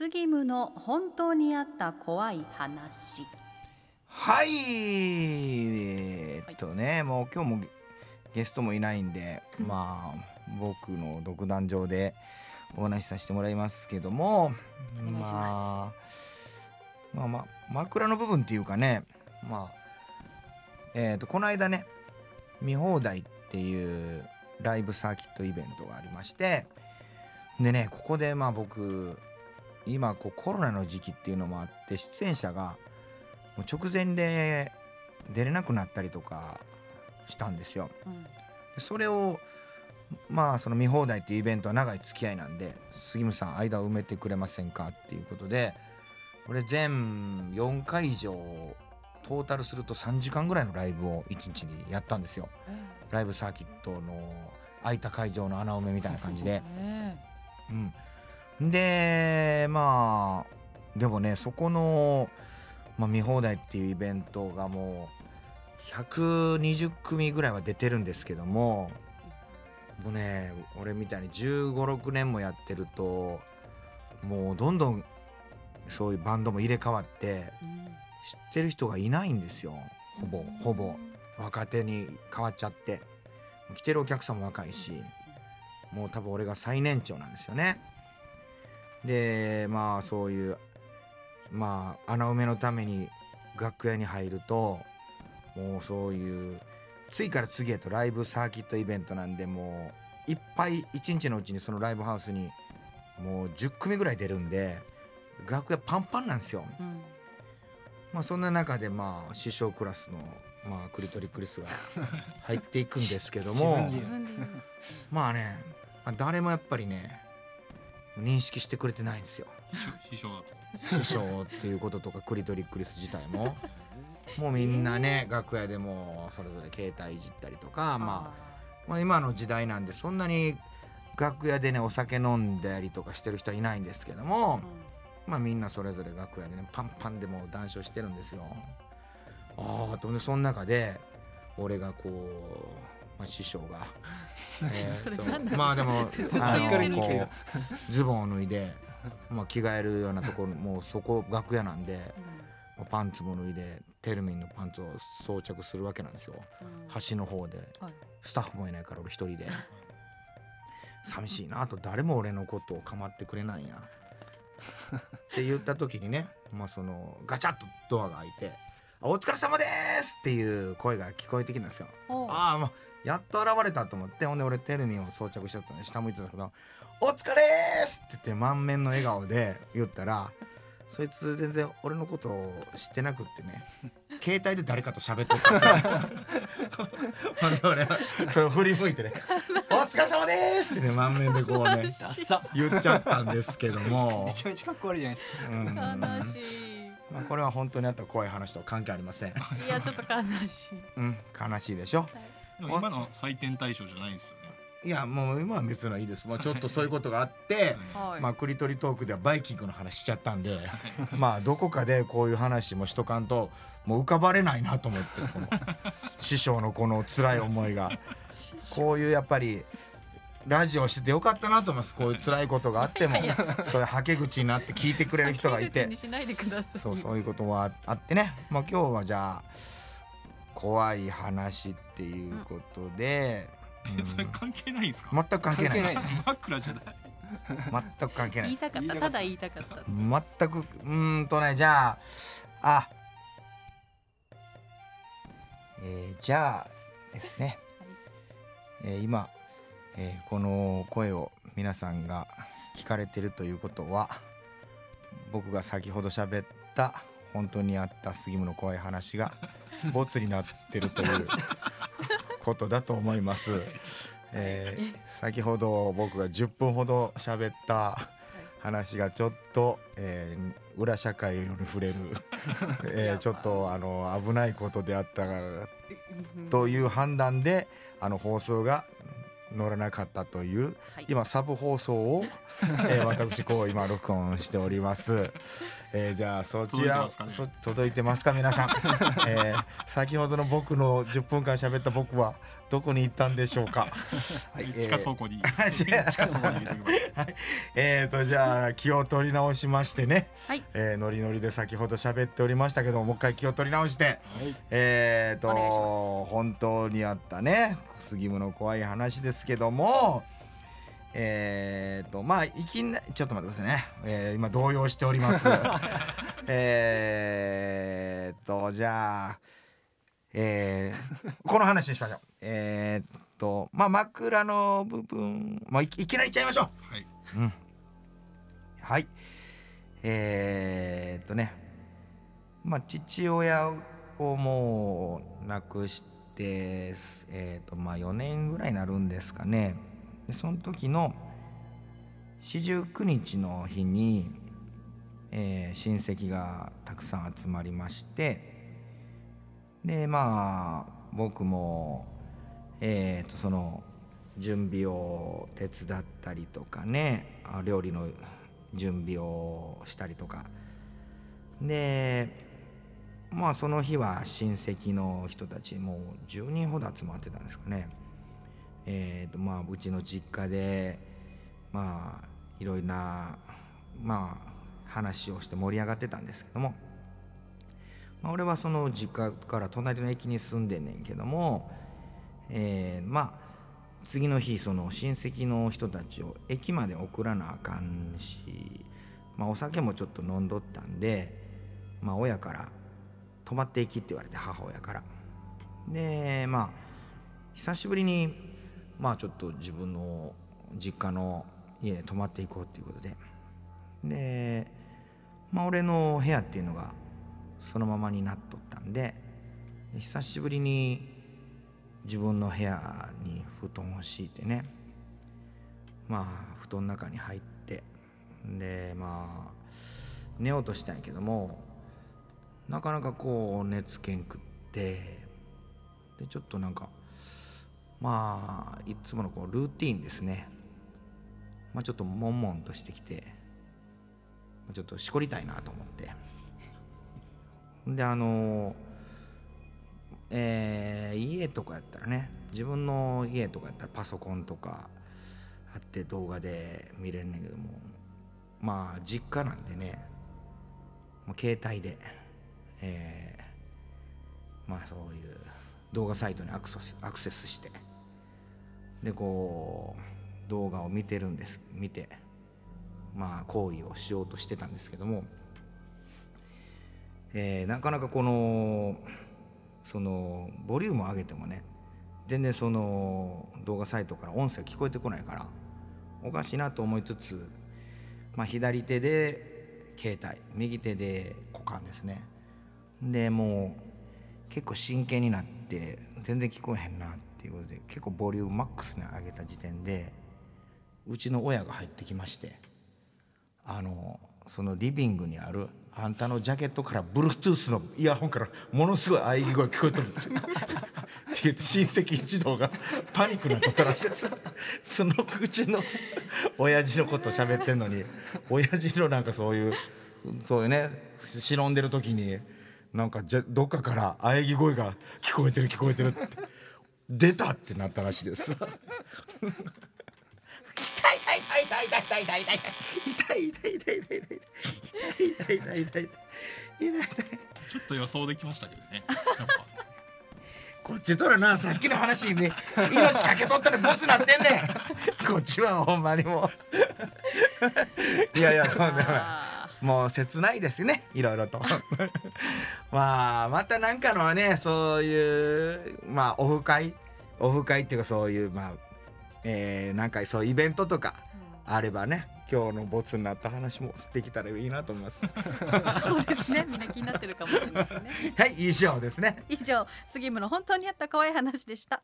杉ムの本当にあった怖い話。はい。えーっとねもう今日もゲゲストもいないんで、うん。まあ僕の独壇場でお話しさせてもらいますけどもお願いします。まあまあまあ枕の部分っていうかねまあえーっとこの間ね見放題っていうライブサーキットイベントがありましてでねここでまあ僕今こうコロナの時期っていうのもあって出演者がもう直前で出れなくなったりとかしたんですよ。うんでそれをまあその見放題っていうイベントは長い付き合いなんで杉村さん間を埋めてくれませんかっていうことでこれ全4会場トータルすると3時間ぐらいのライブを1日にやったんですよ。ライブサーキットの空いた会場の穴埋めみたいな感じで。うん、でまあでもねそこの、まあ、見放題っていうイベントがもう120組ぐらいは出てるんですけどももうね俺みたいに1 5 6年もやってるともうどんどんそういうバンドも入れ替わって知ってる人がいないんですよほぼほぼ若手に変わっちゃって来てるお客さんも若いし。もう多分俺が最年長なんですよね。でまあそういうまあ穴埋めのために楽屋に入るともうそういう次から次へとライブサーキットイベントなんでもういっぱい一日のうちにそのライブハウスにもう10組ぐらい出るんで楽屋パンパンなんですよ。うんまあそんな中でまあ師匠クラスのまあクリトリクリスが入っていくんですけども。まあねまあ誰もやっぱりね認識してくれてないんですよ。師匠だと。師匠っていうこととかクリトリックリス自体も。もうみんなね楽屋でもうそれぞれ携帯いじったりとか、まあ、まあ今の時代なんでそんなに楽屋でねお酒飲んだりとかしてる人はいないんですけども、まあみんなそれぞれ楽屋でねパンパンでもう談笑してるんですよ。ああとねその中で俺がこう、まあ、師匠が、えーまあでも あのこうズボンを脱いで、まあ、着替えるようなところもうそこ楽屋なんでパンツも脱いでテルミンのパンツを装着するわけなんですよ。端の方で。はい。スタッフもいないから俺一人で。寂しいなあと誰も俺のことを構ってくれないんや。って言った時にね、まあ、そのガチャッとドアが開いて「お疲れ様です!」っていう声が聞こえてきたんですよ。ああやっと現れたと思ってほんで俺テルミンを装着しちゃったんで下向いてたんですけど「お疲れーす!」って言って満面の笑顔で言ったらそいつ全然俺のことを知ってなくってね携帯で誰かと喋ってたんですよ。ほんで俺はそれを振り向いてね「お疲れ様です!」ってね満面でこうね言っちゃったんですけどもめ、ちゃめちゃかっこ悪いじゃないですかうん悲しいまあ、これは本当にあった怖い話とは関係ありません。いやちょっと悲しいうん、悲しいでしょ。でも今の採点対象じゃないですよね。いやもう今は別のいいです。まあ ちょっとそういうことがあって、はい。まあクリトリトークではバイキングの話しちゃったんで、まあどこかでこういう話もしとかんともう浮かばれないなと思ってこの 師匠のこの辛い思いが。こういうやっぱり。ラジオしててよかったなと思います。こういう辛いことがあってもそういうはけ口になって聞いてくれる人がいて。そうそういうことはあってね、まあ、今日はじゃあ怖い話っていうことで、うん。それ関係ないんですか？全く関係ないです。枕じゃない。全く関係ないです。言いたかった。ただ言いたかった。全くうーんとねじゃああえーじゃあですね、えー今、えーこの声を皆さんが聞かれてるということは僕が先ほど喋った本当にあった杉村の怖い話がボツになってるということだと思います。えー先ほど僕が10分ほど喋った話がちょっと、えー裏社会に触れる、えーちょっとあの危ないことであったという判断であの放送が乗らなかったというはい今サブ放送を、えー私こう今録音しております。えー、じゃあそちら届いてますかね？そ届いてますか皆さん、えー、先ほどの僕の10分間喋った僕はどこに行ったんでしょうか、はい地下倉庫にー地下倉庫に。入れておきますはい、えーとじゃあ気を取り直しましてね、はい。えー、ノリノリで先ほど喋っておりましたけどもう一回気を取り直して、えーとお願いします。本当にあったね杉村の怖い話ですけどもえーとまあいきなちょっと待ってくださいね、えー今動揺しております。えーとじゃあえーこの話にしましょう。えーとまあ枕の部分、まあ、いいきなりいっちゃいましょう。はい。はい。えー、っとね、まあ父親をもう亡くして、えーっとまあ4年ぐらいになるんですかね。でその時の四十九日の日に、えー親戚がたくさん集まりまして、でまあ僕もえー、とその準備を手伝ったりとかね料理の準備をしたりとか。でまあその日は親戚の人たちもう10人ほど集まってたんですかね。えー、とまあうちの実家でまあいろいろなまあ話をして盛り上がってたんですけどもまあ、俺はその実家から隣の駅に住んでんねんけども、えーまあ次の日その親戚の人たちを駅まで送らなあかんし、まあ、お酒もちょっと飲んどったんで、まあ、親から「泊まっていき」って言われて母親から。でまあ久しぶりにまあちょっと自分の実家の家に泊まっていこうっていうことで。でまあ俺の部屋っていうのがそのままになっとったんで。久しぶりに自分の部屋に布団を敷いてね。まあ布団の中に入って。でまあ寝ようとしたんやけどもなかなかこう寝つけんくって。でちょっとなんかまあいつものこうルーティンですね。まあちょっと悶々としてきてちょっとしこりたいなと思って。であのえー家とかやったらね自分の家とかやったらパソコンとかあって動画で見れるんねんけどもまあ実家なんでねもう携帯でえーまあそういう動画サイトにアクセスアクセスして。でこう動画を見てるんです見てまあ行為をしようとしてたんですけども。えーなかなかこのそのボリュームを上げてもね全然その動画サイトから音声聞こえてこないからおかしいなと思いつつ、まあ、左手で携帯右手で股間ですね。でもう結構真剣になって全然聞こえへんなっていうことで結構ボリュームマックスに上げた時点でうちの親が入ってきましてあのそのリビングにあるあんたのジャケットから Bluetooth のイヤホンからものすごい喘ぎ声聞こえとるってって言って親戚一同がパニックになっとったらしいです。そのうちの親父のこと喋ってんのに親父のなんかそういうそういうね忍んでる時になんかじゃどっかから喘ぎ声が聞こえてる聞こえてるって出たってなったらしいです。ちょっと予想できましたけどねやっぱこっちとらなさっきの話にね命かけとったらボスなってんねんこっちはほんまにもういやいやそうねあもう切ないですねいろいろと。まあまたなんかのねそういうまあオフ会オフ会っていうかそういうまあえー、なんかそういうイベントとかあればね今日のボツになった話もできたらいいなと思います。ー そうですね。みんな気になってるかもしれないですね。はい以上ですね。以上杉村本当にあった怖い話でした